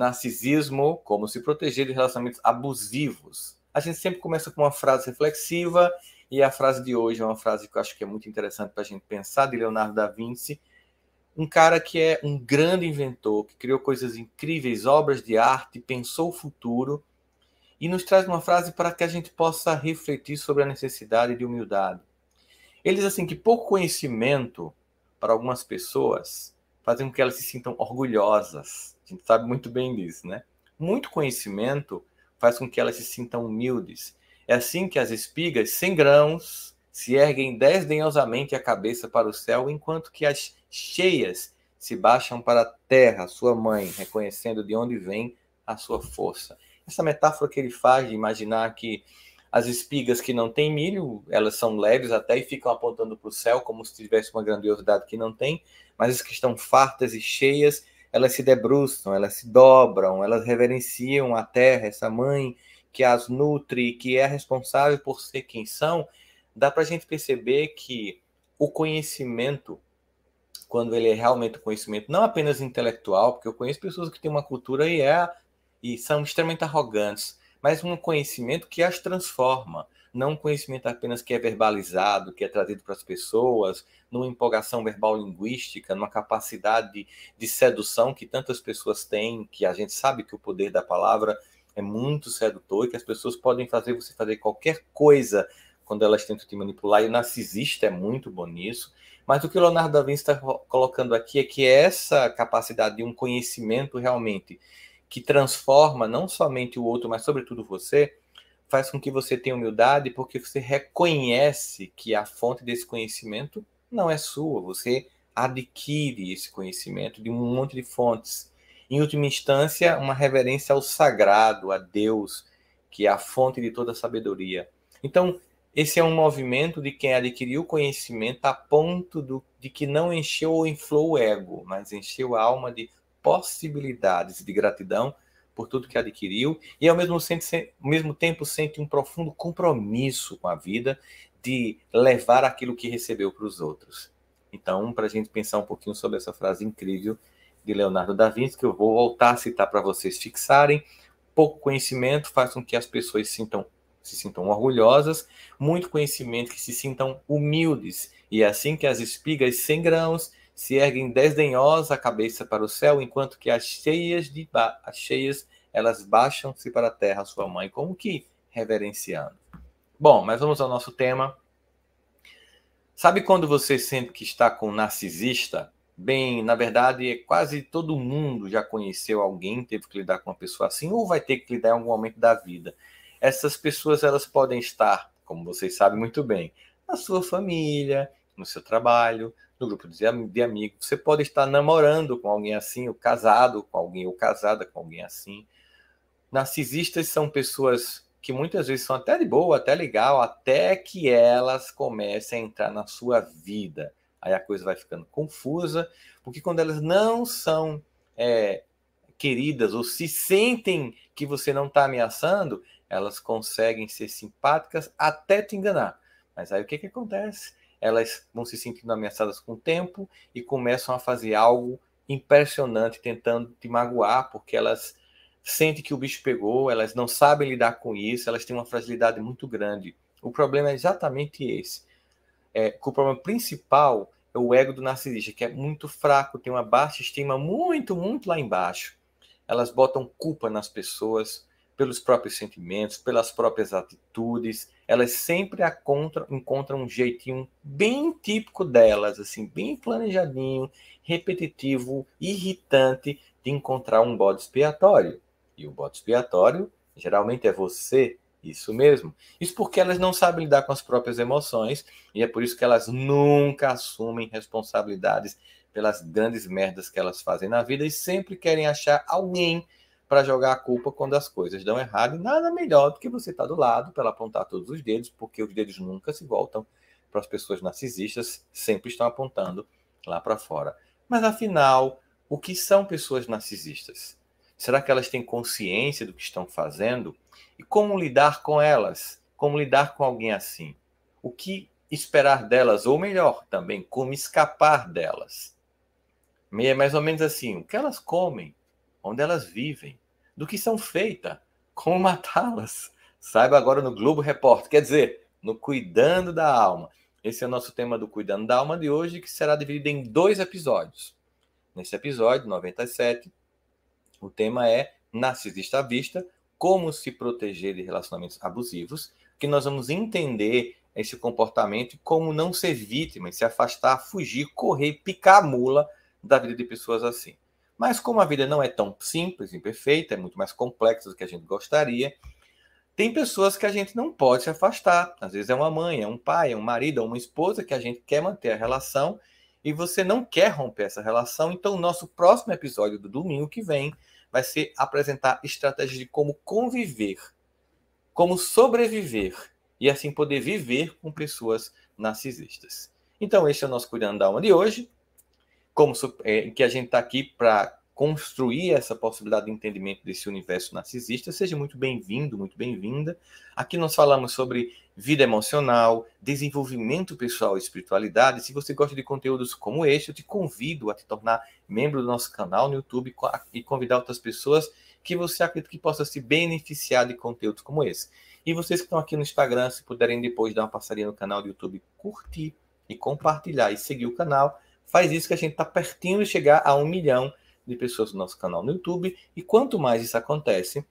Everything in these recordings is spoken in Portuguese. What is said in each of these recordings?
narcisismo, como se proteger de relacionamentos abusivos. A gente sempre começa com uma frase reflexiva, e a frase de hoje é uma frase que eu acho que é muito interessante para a gente pensar, de Leonardo da Vinci, um cara que é um grande inventor, que criou coisas incríveis, obras de arte, pensou o futuro, e nos traz uma frase para que a gente possa refletir sobre a necessidade de humildade. Ele diz assim que pouco conhecimento para algumas pessoas fazem com que elas se sintam orgulhosas. A gente sabe muito bem disso, né? Muito conhecimento faz com que elas se sintam humildes. É assim que as espigas sem grãos se erguem desdenhosamente a cabeça para o céu, enquanto que as cheias se baixam para a terra, sua mãe, reconhecendo de onde vem a sua força. Essa metáfora que ele faz de imaginar que as espigas que não têm milho, elas são leves até e ficam apontando para o céu, como se tivesse uma grandiosidade que não tem, mas as que estão fartas e cheias, elas se debruçam, elas se dobram, elas reverenciam a terra, essa mãe que as nutre, que é responsável por ser quem são. Dá para a gente perceber que o conhecimento, quando ele é realmente conhecimento, não apenas intelectual, porque eu conheço pessoas que têm uma cultura e, é, e são extremamente arrogantes, mas um conhecimento que as transforma, não um conhecimento apenas que é verbalizado, que é trazido para as pessoas, numa empolgação verbal linguística, numa capacidade de, de sedução que tantas pessoas têm, que a gente sabe que o poder da palavra é muito sedutor e que as pessoas podem fazer você fazer qualquer coisa quando elas tentam te manipular, e o narcisista é muito bom nisso. Mas o que o Leonardo da Vinci está colocando aqui é que essa capacidade de um conhecimento realmente que transforma não somente o outro, mas sobretudo você, faz com que você tenha humildade, porque você reconhece que a fonte desse conhecimento não é sua, você adquire esse conhecimento de um monte de fontes. Em última instância, uma reverência ao sagrado, a Deus, que é a fonte de toda sabedoria. Então, esse é um movimento de quem adquiriu conhecimento a ponto do, de que não encheu ou inflou o ego, mas encheu a alma de possibilidades de gratidão por tudo que adquiriu e ao mesmo, mesmo tempo sente um profundo compromisso com a vida de levar aquilo que recebeu para os outros. Então, para a gente pensar um pouquinho sobre essa frase incrível de Leonardo da Vinci, que eu vou voltar a citar para vocês fixarem, pouco conhecimento faz com que as pessoas sintam, se sintam orgulhosas, muito conhecimento que se sintam humildes, e é assim que as espigas sem grãos se erguem desdenhosa a cabeça para o céu, enquanto que as cheias de as cheias elas baixam-se para a terra, sua mãe, como que reverenciando. Bom, mas vamos ao nosso tema. Sabe quando você sente que está com um narcisista? Bem, na verdade, quase todo mundo já conheceu alguém, teve que lidar com uma pessoa assim, ou vai ter que lidar em algum momento da vida. Essas pessoas elas podem estar, como vocês sabem muito bem, na sua família, no seu trabalho, no grupo de, de amigos. Você pode estar namorando com alguém assim, ou casado com alguém, ou casada com alguém assim. Narcisistas são pessoas que muitas vezes são até de boa, até legal, até que elas comecem a entrar na sua vida. Aí a coisa vai ficando confusa, porque quando elas não são é, queridas ou se sentem que você não está ameaçando, elas conseguem ser simpáticas até te enganar. Mas aí o que, que acontece? Elas vão se sentindo ameaçadas com o tempo e começam a fazer algo impressionante, tentando te magoar, porque elas sentem que o bicho pegou, elas não sabem lidar com isso, elas têm uma fragilidade muito grande. O problema é exatamente esse. É, o problema principal é o ego do narcisista, que é muito fraco, tem uma baixa estima muito, muito lá embaixo. Elas botam culpa nas pessoas, pelos próprios sentimentos, pelas próprias atitudes, elas sempre encontram um jeitinho bem típico delas, assim, bem planejadinho, repetitivo, irritante de encontrar um bode expiatório. E o bode expiatório geralmente é você, isso mesmo. Isso porque elas não sabem lidar com as próprias emoções e é por isso que elas nunca assumem responsabilidades pelas grandes merdas que elas fazem na vida e sempre querem achar alguém para jogar a culpa quando as coisas dão errado. E nada melhor do que você estar tá do lado para apontar todos os dedos, porque os dedos nunca se voltam para as pessoas narcisistas, sempre estão apontando lá para fora. Mas afinal, o que são pessoas narcisistas? Será que elas têm consciência do que estão fazendo? E como lidar com elas? Como lidar com alguém assim? O que esperar delas? Ou melhor, também, como escapar delas? É mais ou menos assim: o que elas comem? Onde elas vivem, do que são feitas, como matá-las. Saiba agora no Globo Repórter, quer dizer, no Cuidando da Alma. Esse é o nosso tema do Cuidando da Alma de hoje, que será dividido em dois episódios. Nesse episódio, 97, o tema é Narcisista à Vista, como se proteger de relacionamentos abusivos, que nós vamos entender esse comportamento e como não ser vítima, se afastar, fugir, correr, picar a mula da vida de pessoas assim. Mas como a vida não é tão simples e perfeita, é muito mais complexa do que a gente gostaria, tem pessoas que a gente não pode se afastar. Às vezes é uma mãe, é um pai, é um marido, é uma esposa que a gente quer manter a relação e você não quer romper essa relação. Então, o nosso próximo episódio do domingo que vem vai ser apresentar estratégias de como conviver, como sobreviver e assim poder viver com pessoas narcisistas. Então, esse é o nosso Cuidando da Alma de hoje como é, que a gente está aqui para construir essa possibilidade de entendimento desse universo narcisista. Seja muito bem-vindo, muito bem-vinda. Aqui nós falamos sobre vida emocional, desenvolvimento pessoal e espiritualidade. Se você gosta de conteúdos como este, eu te convido a te tornar membro do nosso canal no YouTube e convidar outras pessoas que você acredita que possa se beneficiar de conteúdos como esse. E vocês que estão aqui no Instagram, se puderem depois dar uma passarinha no canal do YouTube, curtir e compartilhar e seguir o canal, faz isso que a gente está pertinho de chegar a um milhão de pessoas no nosso canal no YouTube. E quanto mais isso acontece,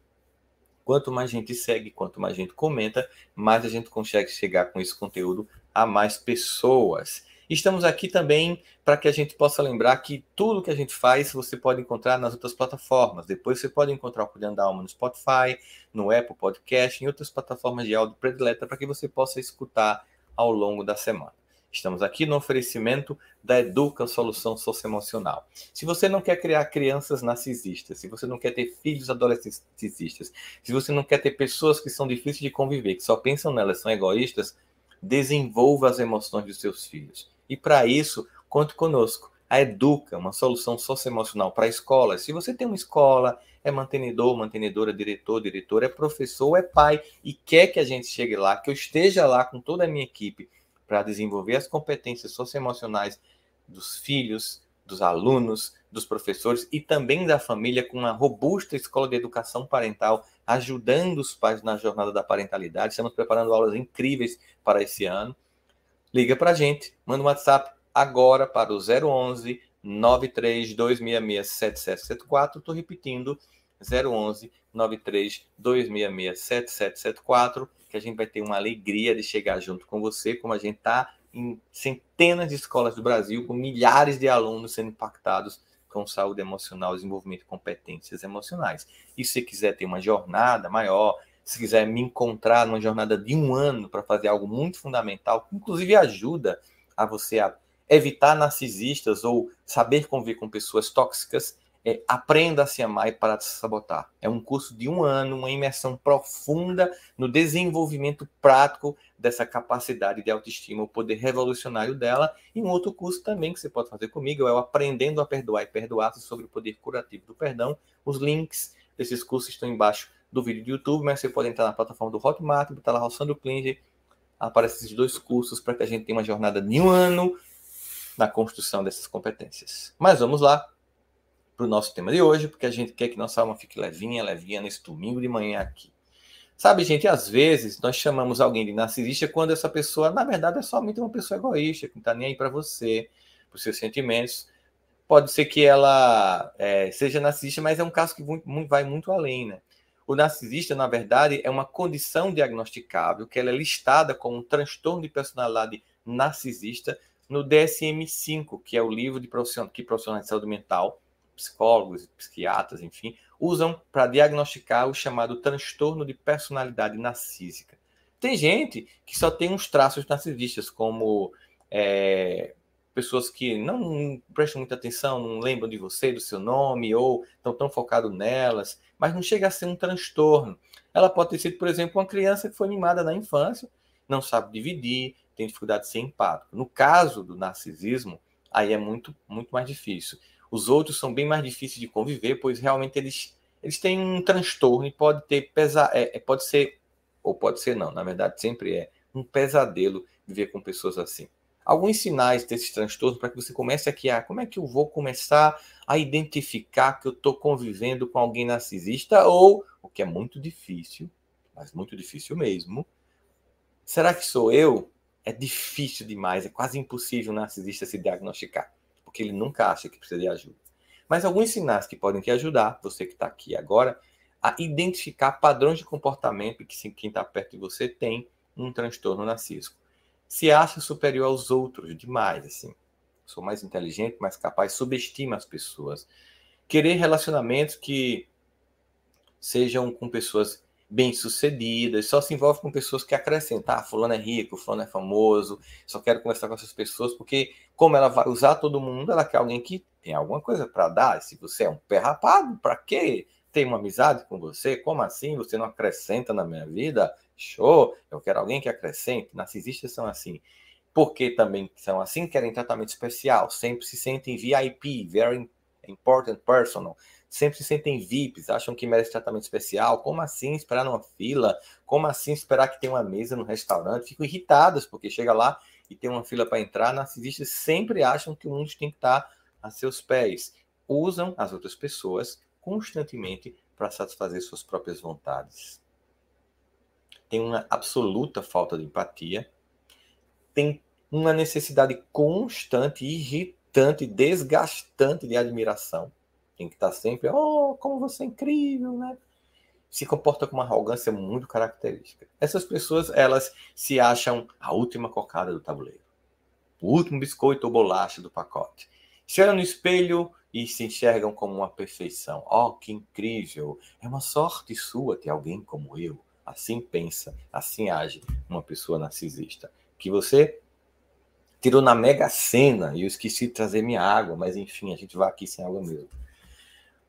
quanto mais gente segue, quanto mais gente comenta, mais a gente consegue chegar com esse conteúdo a mais pessoas. Estamos aqui também para que a gente possa lembrar que tudo que a gente faz você pode encontrar nas outras plataformas. Depois você pode encontrar o Cuidando da Alma no Spotify, no Apple Podcast, em outras plataformas de áudio predileta para que você possa escutar ao longo da semana. Estamos aqui no oferecimento da Educa Solução Socioemocional. Se você não quer criar crianças narcisistas, se você não quer ter filhos adolescentes se você não quer ter pessoas que são difíceis de conviver, que só pensam nelas, são egoístas, desenvolva as emoções dos seus filhos. E para isso, conte conosco. A Educa, uma solução socioemocional para escolas. Se você tem uma escola, é mantenedor, mantenedora, diretor, diretor, é professor, é pai e quer que a gente chegue lá, que eu esteja lá com toda a minha equipe para desenvolver as competências socioemocionais dos filhos, dos alunos, dos professores e também da família com uma robusta escola de educação parental, ajudando os pais na jornada da parentalidade. Estamos preparando aulas incríveis para esse ano. Liga para a gente, manda um WhatsApp agora para o 011 93 266 7774. Estou repetindo, 011 93 266 7774 que a gente vai ter uma alegria de chegar junto com você, como a gente está em centenas de escolas do Brasil, com milhares de alunos sendo impactados com saúde emocional, desenvolvimento de competências emocionais. E se quiser ter uma jornada maior, se quiser me encontrar numa jornada de um ano para fazer algo muito fundamental, que inclusive ajuda a você a evitar narcisistas ou saber conviver com pessoas tóxicas, é, aprenda a se amar e parar de se sabotar. É um curso de um ano, uma imersão profunda no desenvolvimento prático dessa capacidade de autoestima, o poder revolucionário dela. E um outro curso também que você pode fazer comigo é o Aprendendo a Perdoar e Perdoar sobre o poder curativo do perdão. Os links desses cursos estão embaixo do vídeo do YouTube, mas você pode entrar na plataforma do Hotmart, botar lá Roçando Cleansing, aparecem esses dois cursos para que a gente tenha uma jornada de um ano na construção dessas competências. Mas vamos lá, para o nosso tema de hoje, porque a gente quer que nossa alma fique levinha, levinha nesse domingo de manhã aqui. Sabe, gente, às vezes nós chamamos alguém de narcisista quando essa pessoa, na verdade, é somente uma pessoa egoísta, que não está nem aí para você, para os seus sentimentos. Pode ser que ela é, seja narcisista, mas é um caso que vai muito além, né? O narcisista, na verdade, é uma condição diagnosticável que ela é listada como um transtorno de personalidade narcisista no DSM-5, que é o livro de profissional, que profissionais de saúde mental psicólogos, psiquiatras, enfim, usam para diagnosticar o chamado transtorno de personalidade narcísica. Tem gente que só tem uns traços narcisistas, como é, pessoas que não prestam muita atenção, não lembram de você, do seu nome, ou estão tão focados nelas, mas não chega a ser um transtorno. Ela pode ter sido, por exemplo, uma criança que foi mimada na infância, não sabe dividir, tem dificuldade de ser empático. No caso do narcisismo, aí é muito, muito mais difícil. Os outros são bem mais difíceis de conviver, pois realmente eles, eles têm um transtorno e pode ter pesa, é, é, pode ser ou pode ser não, na verdade sempre é um pesadelo viver com pessoas assim. alguns sinais desses transtornos para que você comece aqui a como é que eu vou começar a identificar que eu estou convivendo com alguém narcisista ou, o que é muito difícil, mas muito difícil mesmo, será que sou eu? É difícil demais, é quase impossível o narcisista se diagnosticar, porque ele nunca acha que precisa de ajuda. Mas alguns sinais que podem te ajudar, você que está aqui agora, a identificar padrões de comportamento que quem está perto de você tem um transtorno narcísico. Se acha superior aos outros demais, assim. Sou mais inteligente, mais capaz, subestima as pessoas. Querer relacionamentos que sejam com pessoas bem-sucedidas, só se envolve com pessoas que acrescentam. Ah, fulano é rico, fulano é famoso, só quero conversar com essas pessoas, porque como ela vai usar todo mundo, ela quer alguém que tem alguma coisa para dar. Se você é um pé rapado, para quê? Tem uma amizade com você? Como assim? Você não acrescenta na minha vida? Show! Eu quero alguém que acrescente. Narcisistas são assim. Porque também são assim, querem tratamento especial, sempre se sentem VIP, very important personal, sempre se sentem VIPs, acham que merece tratamento especial. Como assim esperar numa fila? Como assim esperar que tem uma mesa no restaurante? Ficam irritadas porque chega lá e tem uma fila para entrar. Narcisistas sempre acham que o mundo tem que estar a seus pés. Usam as outras pessoas constantemente para satisfazer suas próprias vontades. Tem uma absoluta falta de empatia, tem uma necessidade constante, irritante, desgastante de admiração. Tem que estar sempre, oh, como você é incrível, né? Se comporta com uma arrogância muito característica. Essas pessoas, elas se acham a última cocada do tabuleiro, o último biscoito ou bolacha do pacote. Se olham no espelho e se enxergam como uma perfeição. Oh, que incrível! É uma sorte sua ter alguém como eu. Assim pensa, assim age uma pessoa narcisista. Que você tirou na mega cena e eu esqueci de trazer minha água, mas enfim, a gente vai aqui sem água mesmo.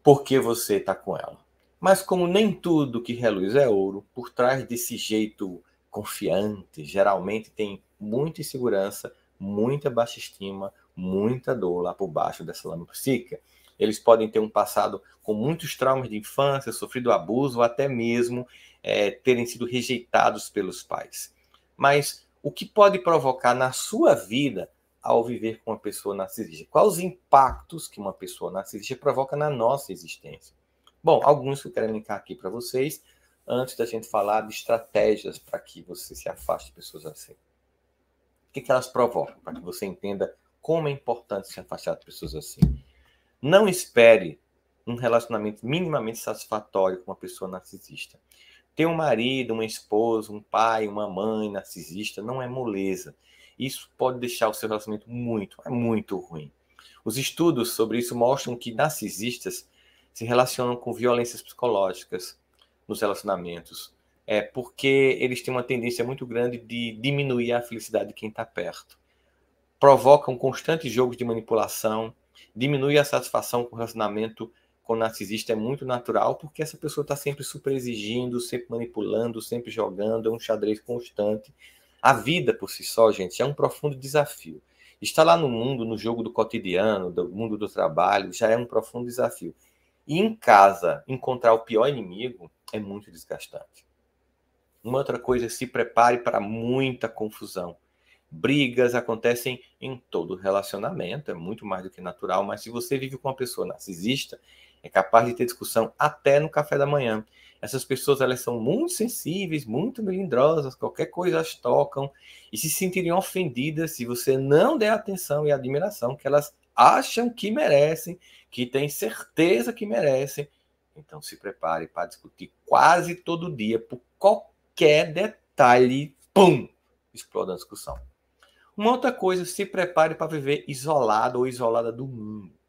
Porque você está com ela. Mas como nem tudo que reluz é ouro, por trás desse jeito confiante, geralmente tem muita insegurança, muita baixa estima, muita dor lá por baixo dessa lâmina psíquica. Eles podem ter um passado com muitos traumas de infância, sofrido abuso, ou até mesmo é, terem sido rejeitados pelos pais. Mas o que pode provocar na sua vida ao viver com uma pessoa narcisista? Quais os impactos que uma pessoa narcisista provoca na nossa existência? Bom, alguns que eu quero linkar aqui para vocês, antes da gente falar de estratégias para que você se afaste de pessoas assim. O que, que elas provocam? Para que você entenda como é importante se afastar de pessoas assim. Não espere um relacionamento minimamente satisfatório com uma pessoa narcisista. Ter um marido, uma esposa, um pai, uma mãe narcisista não é moleza. Isso pode deixar o seu relacionamento muito, é muito ruim. Os estudos sobre isso mostram que narcisistas se relacionam com violências psicológicas nos relacionamentos, é porque eles têm uma tendência muito grande de diminuir a felicidade de quem está perto provoca um constante jogo de manipulação, diminui a satisfação com o relacionamento com o narcisista é muito natural, porque essa pessoa está sempre super exigindo, sempre manipulando, sempre jogando, é um xadrez constante. A vida por si só, gente, é um profundo desafio. Estar lá no mundo, no jogo do cotidiano, do mundo do trabalho, já é um profundo desafio. E em casa, encontrar o pior inimigo é muito desgastante. Uma outra coisa, se prepare para muita confusão Brigas acontecem em todo relacionamento, é muito mais do que natural, mas se você vive com uma pessoa narcisista, é capaz de ter discussão até no café da manhã. Essas pessoas elas são muito sensíveis, muito melindrosas, qualquer coisa as tocam e se sentiriam ofendidas se você não der atenção e admiração que elas acham que merecem, que têm certeza que merecem. Então se prepare para discutir quase todo dia por qualquer detalhe, pum, explode a discussão. Uma outra coisa, se prepare para viver isolado ou isolada do mundo.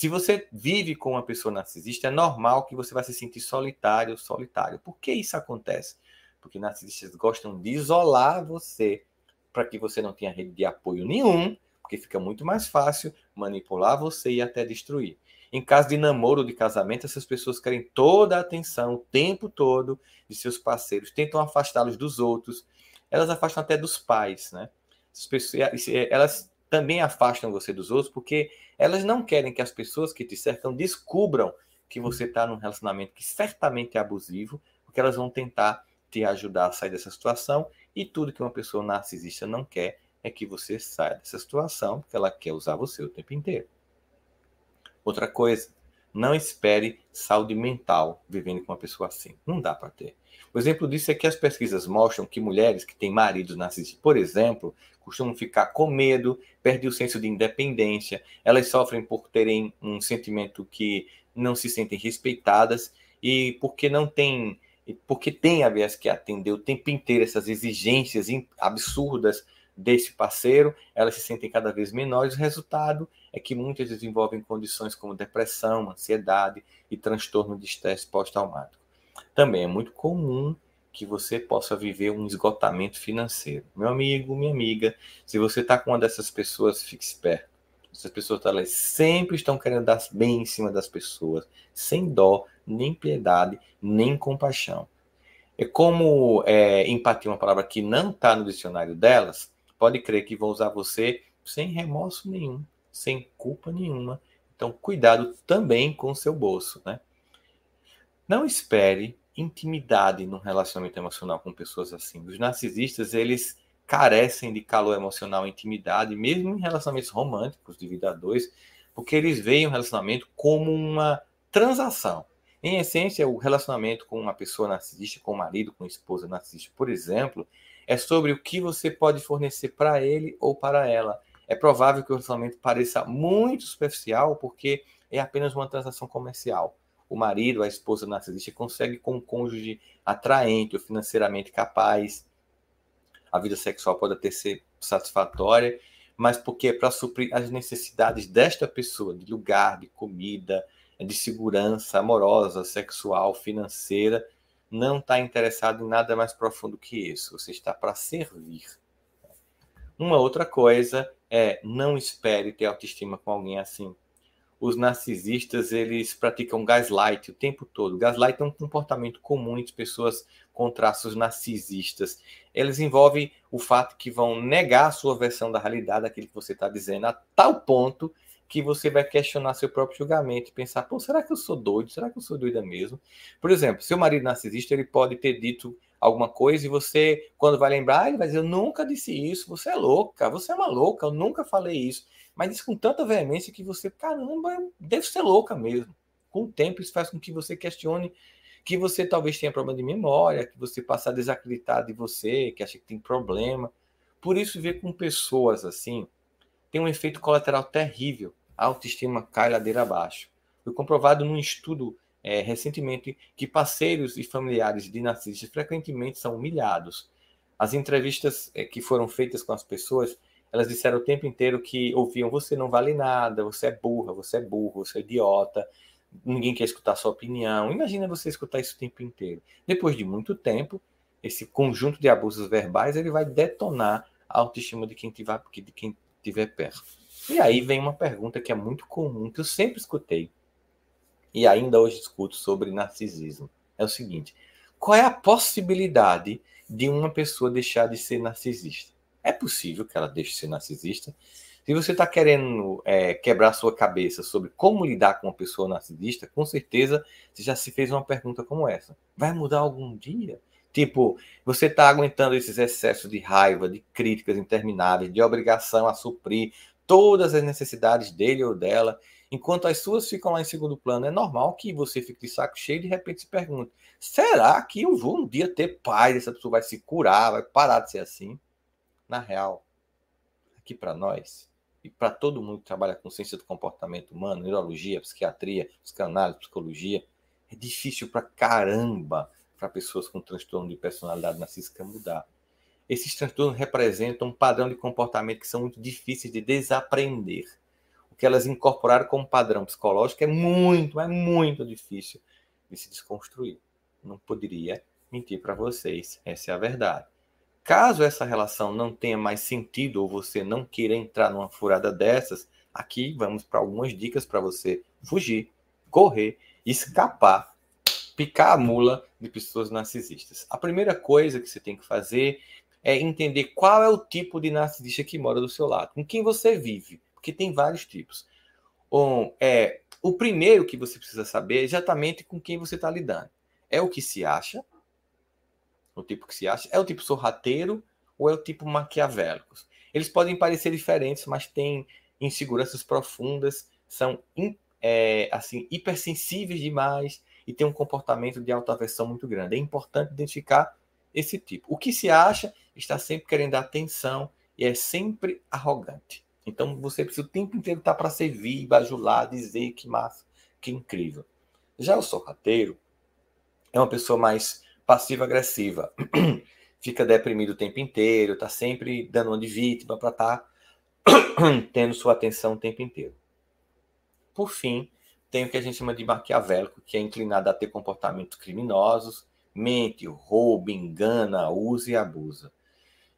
Se você vive com uma pessoa narcisista, é normal que você vai se sentir solitário solitário. Por que isso acontece? Porque narcisistas gostam de isolar você para que você não tenha rede de apoio nenhum, porque fica muito mais fácil manipular você e até destruir. Em caso de namoro ou de casamento, essas pessoas querem toda a atenção o tempo todo de seus parceiros, tentam afastá-los dos outros, elas afastam até dos pais, né? elas também afastam você dos outros porque elas não querem que as pessoas que te cercam descubram que você está num relacionamento que certamente é abusivo, porque elas vão tentar te ajudar a sair dessa situação e tudo que uma pessoa narcisista não quer é que você saia dessa situação, porque ela quer usar você o tempo inteiro. Outra coisa, não espere saúde mental vivendo com uma pessoa assim. Não dá para ter. O exemplo disso é que as pesquisas mostram que mulheres que têm maridos narcisistas, por exemplo, costumam ficar com medo, perdem o senso de independência, elas sofrem por terem um sentimento que não se sentem respeitadas e porque não tem, porque tem a vez que atender o tempo inteiro essas exigências absurdas desse parceiro, elas se sentem cada vez menores. O resultado é que muitas desenvolvem condições como depressão, ansiedade e transtorno de estresse pós-traumático. Também é muito comum que você possa viver um esgotamento financeiro. Meu amigo, minha amiga, se você está com uma dessas pessoas, fique esperto. Essas pessoas elas sempre estão querendo dar bem em cima das pessoas, sem dó, nem piedade, nem compaixão. É como é, empatia, uma palavra que não está no dicionário delas, pode crer que vão usar você sem remorso nenhum, sem culpa nenhuma. Então, cuidado também com o seu bolso, né? Não espere intimidade no relacionamento emocional com pessoas assim. Os narcisistas, eles carecem de calor emocional e intimidade, mesmo em relacionamentos românticos de vida a dois, porque eles veem o relacionamento como uma transação. Em essência, o relacionamento com uma pessoa narcisista, com o marido, com a esposa narcisista, por exemplo, é sobre o que você pode fornecer para ele ou para ela. É provável que o relacionamento pareça muito superficial, porque é apenas uma transação comercial o marido, a esposa narcisista consegue com um cônjuge atraente ou financeiramente capaz. A vida sexual pode até ser satisfatória, mas porque é para suprir as necessidades desta pessoa, de lugar, de comida, de segurança amorosa, sexual, financeira, não está interessado em nada mais profundo que isso. Você está para servir. Uma outra coisa é não espere ter autoestima com alguém assim os narcisistas eles praticam gaslight o tempo todo. Gaslight é um comportamento comum de pessoas com traços narcisistas. Eles envolvem o fato que vão negar a sua versão da realidade, aquilo que você está dizendo, a tal ponto que você vai questionar seu próprio julgamento e pensar, pô, será que eu sou doido? Será que eu sou doida mesmo? Por exemplo, seu marido narcisista, ele pode ter dito alguma coisa e você, quando vai lembrar, ele vai dizer, eu nunca disse isso, você é louca, você é uma louca, eu nunca falei isso mas isso com tanta veemência que você, caramba, deve ser louca mesmo. Com o tempo, isso faz com que você questione que você talvez tenha problema de memória, que você passa a desacreditar de você, que acha que tem problema. Por isso, ver com pessoas assim tem um efeito colateral terrível. A autoestima cai ladeira abaixo. Foi comprovado num estudo é, recentemente que parceiros e familiares de narcisistas frequentemente são humilhados. As entrevistas é, que foram feitas com as pessoas elas disseram o tempo inteiro que ouviam: você não vale nada, você é burra, você é burro, você é idiota, ninguém quer escutar sua opinião. Imagina você escutar isso o tempo inteiro. Depois de muito tempo, esse conjunto de abusos verbais ele vai detonar a autoestima de quem tiver, de quem tiver perto. E aí vem uma pergunta que é muito comum, que eu sempre escutei, e ainda hoje escuto sobre narcisismo. É o seguinte: qual é a possibilidade de uma pessoa deixar de ser narcisista? É possível que ela deixe de ser narcisista. Se você está querendo é, quebrar sua cabeça sobre como lidar com uma pessoa narcisista, com certeza você já se fez uma pergunta como essa. Vai mudar algum dia? Tipo, você está aguentando esses excessos de raiva, de críticas intermináveis, de obrigação a suprir todas as necessidades dele ou dela, enquanto as suas ficam lá em segundo plano. É normal que você fique de saco cheio e de repente se pergunte: será que eu vou um dia ter paz? Essa pessoa vai se curar, vai parar de ser assim? Na real, aqui para nós, e para todo mundo que trabalha com ciência do comportamento humano, neurologia, psiquiatria, psicanálise, psicologia, é difícil para caramba para pessoas com transtorno de personalidade narcísica mudar. Esses transtornos representam um padrão de comportamento que são muito difíceis de desaprender. O que elas incorporaram como padrão psicológico é muito, é muito difícil de se desconstruir. Não poderia mentir para vocês, essa é a verdade. Caso essa relação não tenha mais sentido ou você não queira entrar numa furada dessas, aqui vamos para algumas dicas para você fugir, correr, escapar, picar a mula de pessoas narcisistas. A primeira coisa que você tem que fazer é entender qual é o tipo de narcisista que mora do seu lado, com quem você vive, porque tem vários tipos. Um, é, o primeiro que você precisa saber é exatamente com quem você está lidando. É o que se acha, o tipo que se acha? É o tipo sorrateiro ou é o tipo maquiavélico? Eles podem parecer diferentes, mas têm inseguranças profundas, são é, assim hipersensíveis demais e têm um comportamento de autoaversão muito grande. É importante identificar esse tipo. O que se acha está sempre querendo atenção e é sempre arrogante. Então você precisa o tempo inteiro estar para servir, bajular, dizer que massa, que incrível. Já o sorrateiro é uma pessoa mais passiva-agressiva. Fica deprimido o tempo inteiro, está sempre dando uma de vítima para tá tendo sua atenção o tempo inteiro. Por fim, tem o que a gente chama de maquiavélico, que é inclinado a ter comportamentos criminosos, mente, rouba, engana, usa e abusa.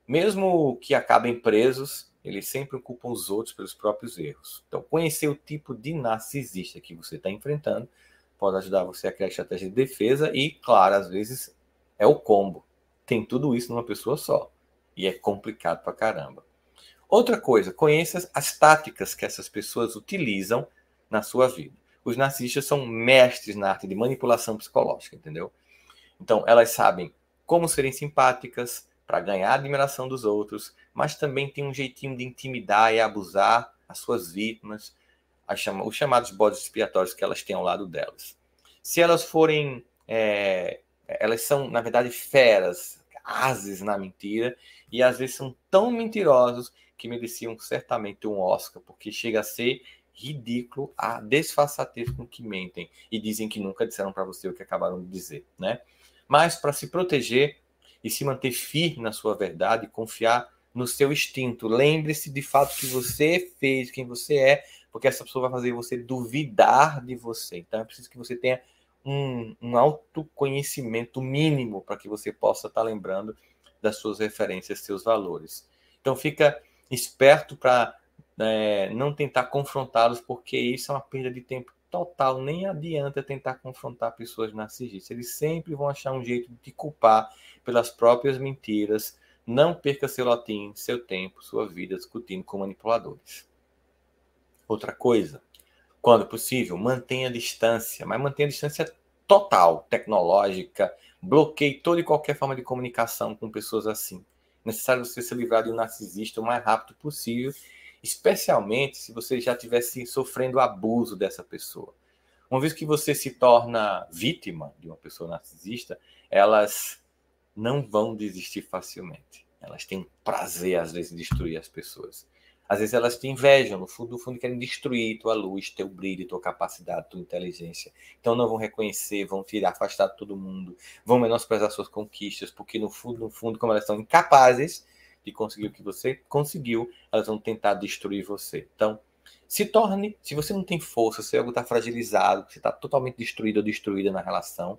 Mesmo que acabem presos, eles sempre ocupam os outros pelos próprios erros. Então, conhecer o tipo de narcisista que você está enfrentando pode ajudar você a criar estratégia de defesa e, claro, às vezes é o combo. Tem tudo isso numa pessoa só. E é complicado pra caramba. Outra coisa, conheça as táticas que essas pessoas utilizam na sua vida. Os narcisistas são mestres na arte de manipulação psicológica, entendeu? Então, elas sabem como serem simpáticas para ganhar a admiração dos outros, mas também tem um jeitinho de intimidar e abusar as suas vítimas, chama, os chamados bodes expiatórios que elas têm ao lado delas. Se elas forem. É, elas são, na verdade, feras, ases na mentira, e às vezes são tão mentirosos que mereciam certamente um Oscar, porque chega a ser ridículo a desfaçatez com que mentem e dizem que nunca disseram para você o que acabaram de dizer, né? Mas para se proteger e se manter firme na sua verdade, confiar no seu instinto. Lembre-se de fato que você fez, quem você é, porque essa pessoa vai fazer você duvidar de você. Então é preciso que você tenha um, um autoconhecimento mínimo para que você possa estar tá lembrando das suas referências, seus valores. Então fica esperto para é, não tentar confrontá-los, porque isso é uma perda de tempo total. Nem adianta tentar confrontar pessoas narcisistas. Eles sempre vão achar um jeito de te culpar pelas próprias mentiras. Não perca seu latim, seu tempo, sua vida discutindo com manipuladores. Outra coisa, quando possível, mantenha a distância, mas mantenha a distância total, tecnológica, bloqueie toda e qualquer forma de comunicação com pessoas assim. É necessário você se livrar de um narcisista o mais rápido possível, especialmente se você já estivesse sofrendo abuso dessa pessoa. Uma vez que você se torna vítima de uma pessoa narcisista, elas não vão desistir facilmente. Elas têm prazer, às vezes, em destruir as pessoas. Às vezes elas te invejam, no fundo, no fundo querem destruir tua luz, teu brilho, tua capacidade, tua inteligência. Então não vão reconhecer, vão te afastar todo mundo, vão menosprezar suas conquistas, porque no fundo, no fundo, como elas são incapazes de conseguir o que você conseguiu, elas vão tentar destruir você. Então, se torne, se você não tem força, se algo está fragilizado, se está totalmente destruído ou destruída na relação,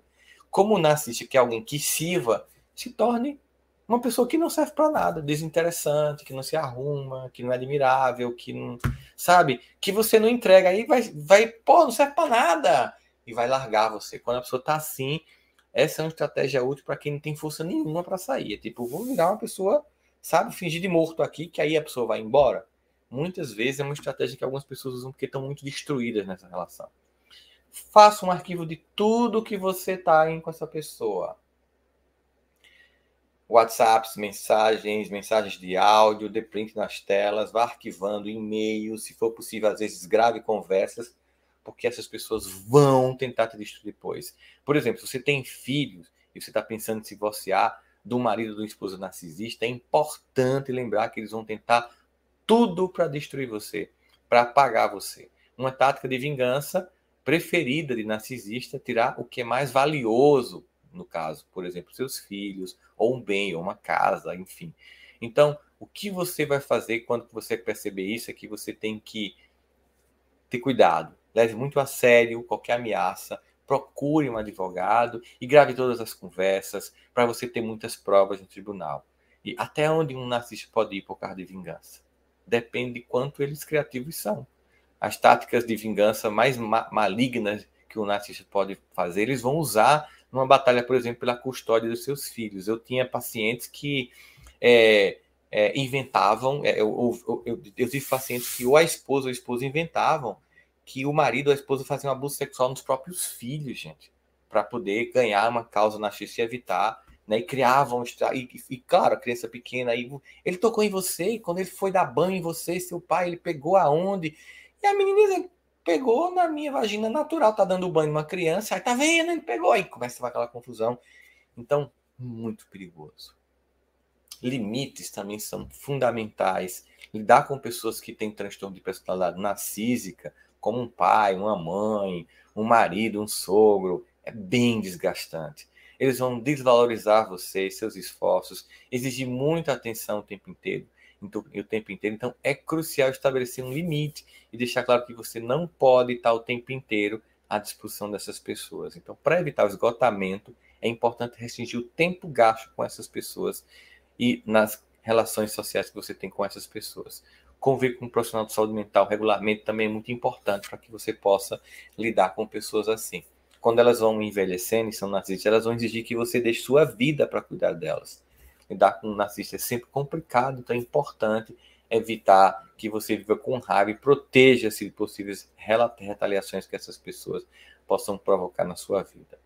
como narcisista, que é alguém que sirva, se torne uma pessoa que não serve para nada, desinteressante, que não se arruma, que não é admirável, que não. Sabe? Que você não entrega. Aí vai, vai pô, não serve para nada. E vai largar você. Quando a pessoa tá assim, essa é uma estratégia útil para quem não tem força nenhuma para sair. É tipo, vou virar uma pessoa, sabe, fingir de morto aqui, que aí a pessoa vai embora. Muitas vezes é uma estratégia que algumas pessoas usam porque estão muito destruídas nessa relação. Faça um arquivo de tudo que você tá em com essa pessoa WhatsApps, mensagens, mensagens de áudio, de print nas telas, vá arquivando e-mails, se for possível, às vezes grave conversas, porque essas pessoas vão tentar te destruir depois. Por exemplo, se você tem filhos e você está pensando em se divorciar do marido ou do esposo narcisista, é importante lembrar que eles vão tentar tudo para destruir você, para apagar você. Uma tática de vingança preferida de narcisista é tirar o que é mais valioso no caso, por exemplo, seus filhos, ou um bem, ou uma casa, enfim. Então, o que você vai fazer quando você perceber isso é que você tem que ter cuidado. Leve muito a sério qualquer ameaça, procure um advogado e grave todas as conversas para você ter muitas provas no tribunal. E até onde um narcisista pode ir por causa de vingança? Depende de quanto eles criativos são. As táticas de vingança mais ma malignas que o narcisista pode fazer, eles vão usar numa batalha, por exemplo, pela custódia dos seus filhos. Eu tinha pacientes que é, é, inventavam, é, eu, eu, eu, eu, tive pacientes que ou a esposa ou o esposo inventavam que o marido ou a esposa faziam abuso sexual nos próprios filhos, gente, para poder ganhar uma causa na justiça e evitar né? E criavam, e, e claro, a criança pequena, aí ele tocou em você, e quando ele foi dar banho em você, seu pai, ele pegou aonde? E a menina pegou na minha vagina natural, tá dando banho numa criança, aí tá vendo, ele pegou, aí começa aquela confusão. Então, muito perigoso. Limites também são fundamentais. Lidar com pessoas que têm transtorno de personalidade narcísica, como um pai, uma mãe, um marido, um sogro, é bem desgastante. Eles vão desvalorizar você, seus esforços, exigir muita atenção o tempo inteiro. Então, o tempo inteiro. Então, é crucial estabelecer um limite e deixar claro que você não pode estar o tempo inteiro à disposição dessas pessoas. Então, para evitar o esgotamento, é importante restringir o tempo gasto com essas pessoas e nas relações sociais que você tem com essas pessoas. Conviver com um profissional de saúde mental regularmente também é muito importante para que você possa lidar com pessoas assim quando elas vão envelhecendo e são narcisistas, elas vão exigir que você deixe sua vida para cuidar delas. Lidar com um narcisista é sempre complicado, então é importante evitar que você viva com raiva e proteja-se de possíveis retaliações que essas pessoas possam provocar na sua vida.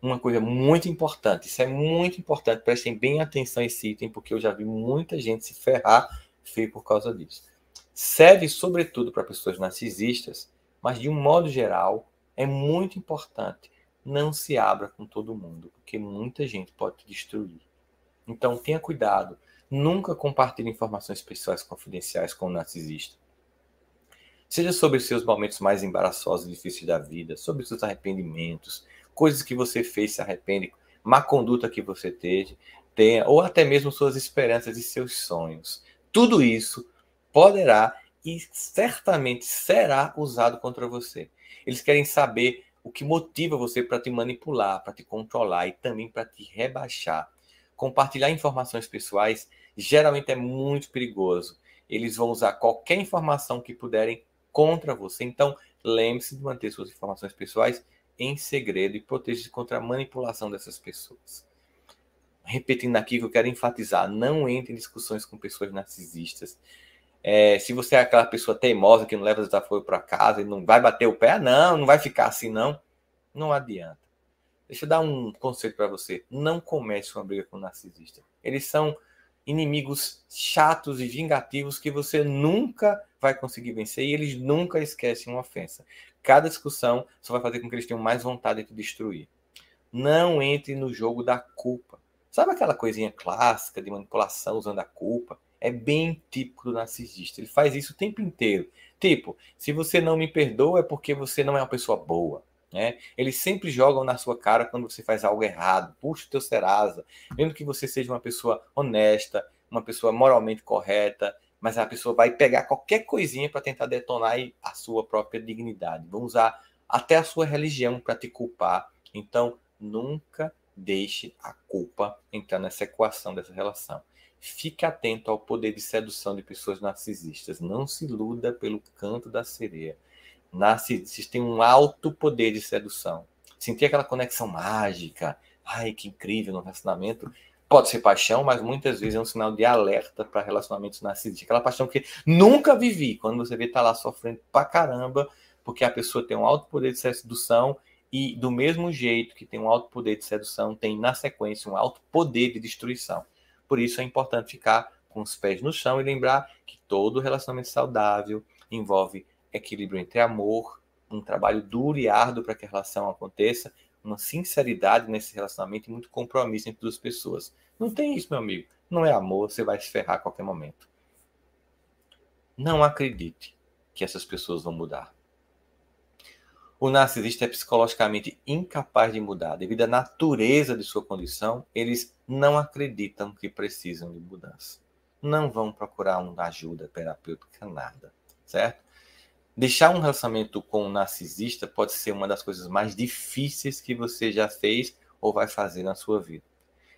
Uma coisa muito importante, isso é muito importante, prestem bem atenção a esse item, porque eu já vi muita gente se ferrar feio por causa disso. Serve sobretudo para pessoas narcisistas, mas de um modo geral, é muito importante. Não se abra com todo mundo, porque muita gente pode te destruir. Então tenha cuidado. Nunca compartilhe informações pessoais confidenciais com o narcisista. Seja sobre seus momentos mais embaraçosos e difíceis da vida, sobre seus arrependimentos, coisas que você fez se arrepende, má conduta que você teve, tenha, ou até mesmo suas esperanças e seus sonhos. Tudo isso poderá e certamente será usado contra você. Eles querem saber o que motiva você para te manipular, para te controlar e também para te rebaixar. Compartilhar informações pessoais geralmente é muito perigoso. Eles vão usar qualquer informação que puderem contra você. Então, lembre-se de manter suas informações pessoais em segredo e proteja-se contra a manipulação dessas pessoas. Repetindo aqui que eu quero enfatizar: não entre em discussões com pessoas narcisistas. É, se você é aquela pessoa teimosa que não leva desafio para casa e não vai bater o pé, não, não vai ficar assim, não. Não adianta. Deixa eu dar um conselho para você. Não comece uma briga com um narcisista. Eles são inimigos chatos e vingativos que você nunca vai conseguir vencer e eles nunca esquecem uma ofensa. Cada discussão só vai fazer com que eles tenham mais vontade de te destruir. Não entre no jogo da culpa. Sabe aquela coisinha clássica de manipulação usando a culpa? é bem típico do narcisista. Ele faz isso o tempo inteiro. Tipo, se você não me perdoa é porque você não é uma pessoa boa. Né? Eles sempre jogam na sua cara quando você faz algo errado. Puxa o teu Serasa. Mesmo que você seja uma pessoa honesta, uma pessoa moralmente correta, mas a pessoa vai pegar qualquer coisinha para tentar detonar a sua própria dignidade. Vão usar até a sua religião para te culpar. Então, nunca deixe a culpa entrar nessa equação dessa relação. Fique atento ao poder de sedução de pessoas narcisistas. Não se iluda pelo canto da sereia. Narcisistas têm um alto poder de sedução. Sentir aquela conexão mágica. Ai, que incrível no relacionamento. Pode ser paixão, mas muitas vezes é um sinal de alerta para relacionamentos narcisistas. Aquela paixão que nunca vivi. Quando você vê, tá lá sofrendo pra caramba, porque a pessoa tem um alto poder de sedução e, do mesmo jeito que tem um alto poder de sedução, tem na sequência um alto poder de destruição. Por isso é importante ficar com os pés no chão e lembrar que todo relacionamento saudável envolve equilíbrio entre amor, um trabalho duro e árduo para que a relação aconteça, uma sinceridade nesse relacionamento e muito compromisso entre duas pessoas. Não tem isso, meu amigo. Não é amor, você vai se ferrar a qualquer momento. Não acredite que essas pessoas vão mudar. O narcisista é psicologicamente incapaz de mudar. Devido à natureza de sua condição, eles não acreditam que precisam de mudança. Não vão procurar uma ajuda terapêutica, nada, certo? Deixar um relacionamento com um narcisista pode ser uma das coisas mais difíceis que você já fez ou vai fazer na sua vida.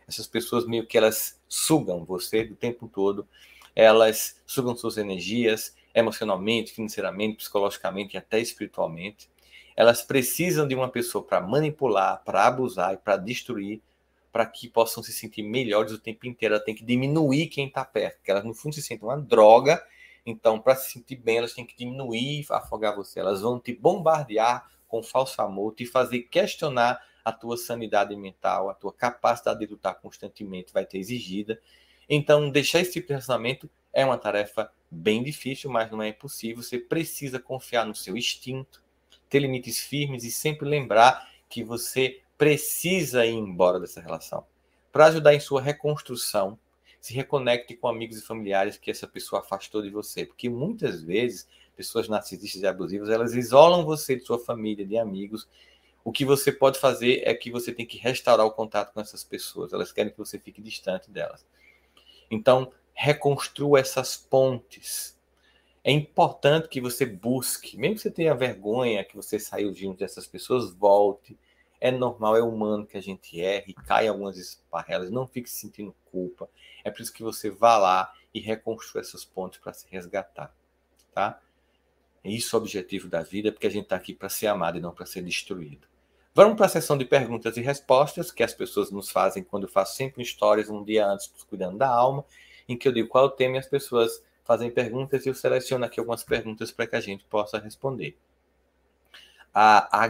Essas pessoas meio que elas sugam você do tempo todo, elas sugam suas energias emocionalmente, financeiramente, psicologicamente e até espiritualmente elas precisam de uma pessoa para manipular, para abusar e para destruir, para que possam se sentir melhores o tempo inteiro. Ela tem que diminuir quem está perto, porque elas no fundo se sentem uma droga. Então, para se sentir bem, elas têm que diminuir, afogar você. Elas vão te bombardear com falso amor, te fazer questionar a tua sanidade mental, a tua capacidade de lutar constantemente vai ter exigida. Então, deixar esse tipo de relacionamento é uma tarefa bem difícil, mas não é impossível. Você precisa confiar no seu instinto, ter limites firmes e sempre lembrar que você precisa ir embora dessa relação. Para ajudar em sua reconstrução, se reconecte com amigos e familiares que essa pessoa afastou de você, porque muitas vezes pessoas narcisistas e abusivas, elas isolam você de sua família, de amigos. O que você pode fazer é que você tem que restaurar o contato com essas pessoas. Elas querem que você fique distante delas. Então, reconstrua essas pontes. É importante que você busque, mesmo que você tenha vergonha que você saiu junto dessas pessoas, volte. É normal, é humano que a gente erre, cai algumas esparrelas, não fique se sentindo culpa. É por isso que você vá lá e reconstrua essas pontes para se resgatar, tá? Isso é o objetivo da vida, porque a gente está aqui para ser amado e não para ser destruído. Vamos para a sessão de perguntas e respostas que as pessoas nos fazem quando eu faço sempre histórias um dia antes, cuidando da alma, em que eu digo qual é o tema e as pessoas fazem perguntas e eu seleciono aqui algumas perguntas para que a gente possa responder. A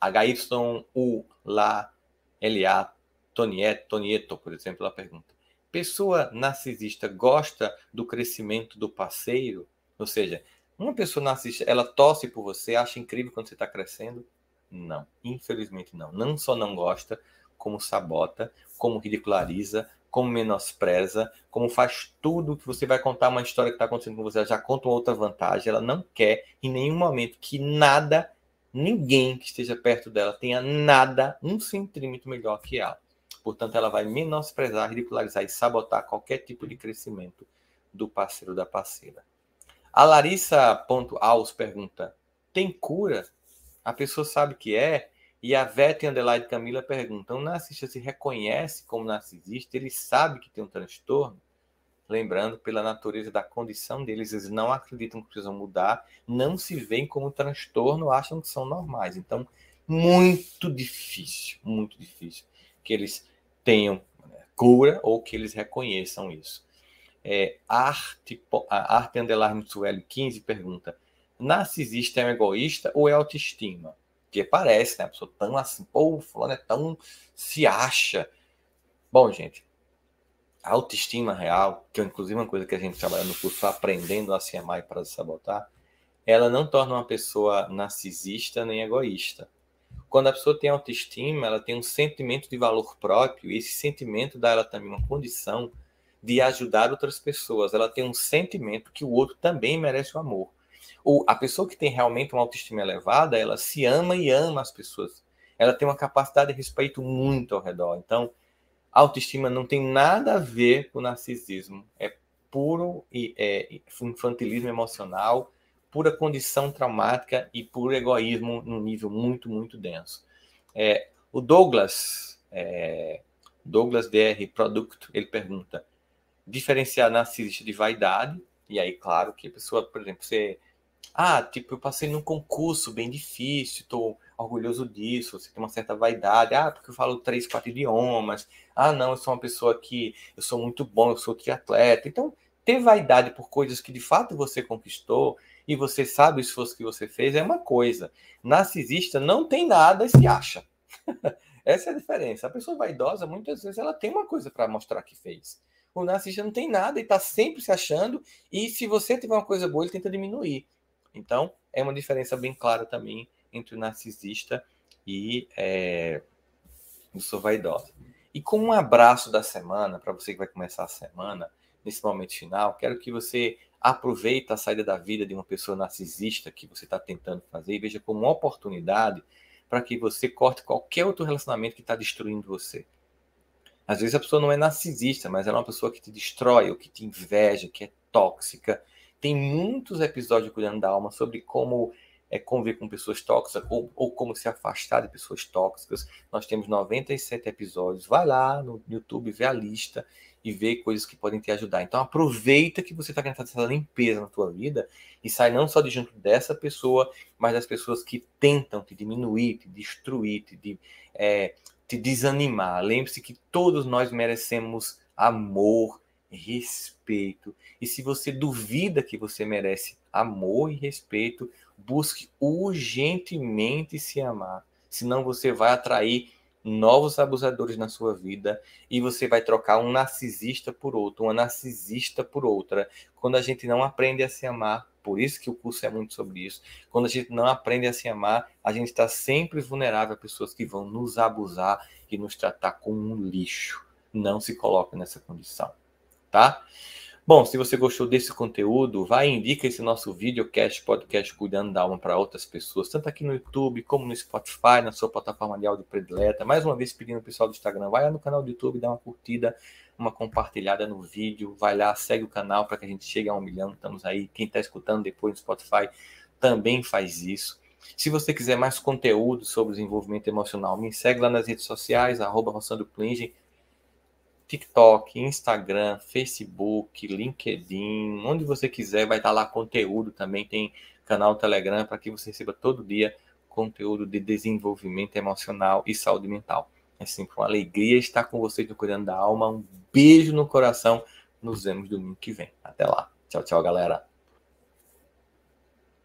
HYU lá LA Toniet, Tonieto, por exemplo, ela pergunta: Pessoa narcisista gosta do crescimento do parceiro? Ou seja, uma pessoa narcisista, ela torce por você, acha incrível quando você está crescendo? Não, infelizmente não. Não só não gosta, como sabota, como ridiculariza, como menospreza, como faz tudo que você vai contar uma história que está acontecendo com você, ela já conta outra vantagem. Ela não quer em nenhum momento que nada, ninguém que esteja perto dela tenha nada, um centímetro melhor que ela. Portanto, ela vai menosprezar, ridicularizar e sabotar qualquer tipo de crescimento do parceiro da parceira. A Larissa.aus pergunta: tem cura? A pessoa sabe que é? E a Vete Underline Camila pergunta: o narcisista se reconhece como narcisista? Ele sabe que tem um transtorno? Lembrando, pela natureza da condição deles, eles não acreditam que precisam mudar, não se veem como transtorno, acham que são normais. Então, muito difícil, muito difícil que eles tenham né, cura ou que eles reconheçam isso. É, arte, arte Underline Sueli 15 pergunta: narcisista é um egoísta ou é autoestima? Porque parece, né? A pessoa tão assim, pô, o fulano é tão. se acha. Bom, gente, a autoestima real, que é inclusive uma coisa que a gente trabalha no curso Aprendendo a Se Amar e para Sabotar, ela não torna uma pessoa narcisista nem egoísta. Quando a pessoa tem autoestima, ela tem um sentimento de valor próprio, e esse sentimento dá ela também uma condição de ajudar outras pessoas. Ela tem um sentimento que o outro também merece o amor. Ou a pessoa que tem realmente uma autoestima elevada, ela se ama e ama as pessoas. Ela tem uma capacidade de respeito muito ao redor. Então, autoestima não tem nada a ver com narcisismo. É puro é, infantilismo emocional, pura condição traumática e puro egoísmo num nível muito, muito denso. É, o Douglas, é, Douglas DR Product, ele pergunta: diferenciar narcisista de vaidade. E aí, claro, que a pessoa, por exemplo, você. Ah, tipo, eu passei num concurso bem difícil, estou orgulhoso disso, você tem uma certa vaidade. Ah, porque eu falo três, quatro idiomas. Ah, não, eu sou uma pessoa que eu sou muito bom, eu sou triatleta. Então, ter vaidade por coisas que de fato você conquistou e você sabe o esforço que você fez é uma coisa. Narcisista não tem nada e se acha. Essa é a diferença. A pessoa vaidosa, muitas vezes, ela tem uma coisa para mostrar que fez. O narcisista não tem nada e está sempre se achando. E se você tiver uma coisa boa, ele tenta diminuir. Então, é uma diferença bem clara também entre o narcisista e é, o sou vaidosa. E com um abraço da semana, para você que vai começar a semana, nesse momento final, quero que você aproveite a saída da vida de uma pessoa narcisista que você está tentando fazer e veja como uma oportunidade para que você corte qualquer outro relacionamento que está destruindo você. Às vezes a pessoa não é narcisista, mas ela é uma pessoa que te destrói, ou que te inveja, que é tóxica. Tem muitos episódios cuidando da alma sobre como é, conviver com pessoas tóxicas ou, ou, como se afastar de pessoas tóxicas. Nós temos 97 episódios. Vai lá no YouTube, vê a lista e vê coisas que podem te ajudar. Então aproveita que você está querendo fazer essa limpeza na tua vida e sai não só de junto dessa pessoa, mas das pessoas que tentam te diminuir, te destruir, te, é, te desanimar. Lembre-se que todos nós merecemos amor, respeito. E se você duvida que você merece amor e respeito, busque urgentemente se amar. senão você vai atrair novos abusadores na sua vida e você vai trocar um narcisista por outro, uma narcisista por outra. Quando a gente não aprende a se amar, por isso que o curso é muito sobre isso. Quando a gente não aprende a se amar, a gente está sempre vulnerável a pessoas que vão nos abusar e nos tratar como um lixo. Não se coloque nessa condição, tá? Bom, se você gostou desse conteúdo, vai e indica esse nosso videocast, podcast Cuidando da Alma para outras pessoas, tanto aqui no YouTube como no Spotify, na sua plataforma de áudio predileta. Mais uma vez pedindo ao pessoal do Instagram, vai lá no canal do YouTube, dá uma curtida, uma compartilhada no vídeo, vai lá, segue o canal para que a gente chegue a um milhão. Estamos aí. Quem está escutando depois no Spotify também faz isso. Se você quiser mais conteúdo sobre desenvolvimento emocional, me segue lá nas redes sociais, arroba TikTok, Instagram, Facebook, LinkedIn, onde você quiser, vai estar lá conteúdo também. Tem canal Telegram para que você receba todo dia conteúdo de desenvolvimento emocional e saúde mental. É sempre uma alegria estar com vocês no Cuidando da Alma. Um beijo no coração. Nos vemos domingo que vem. Até lá. Tchau, tchau, galera.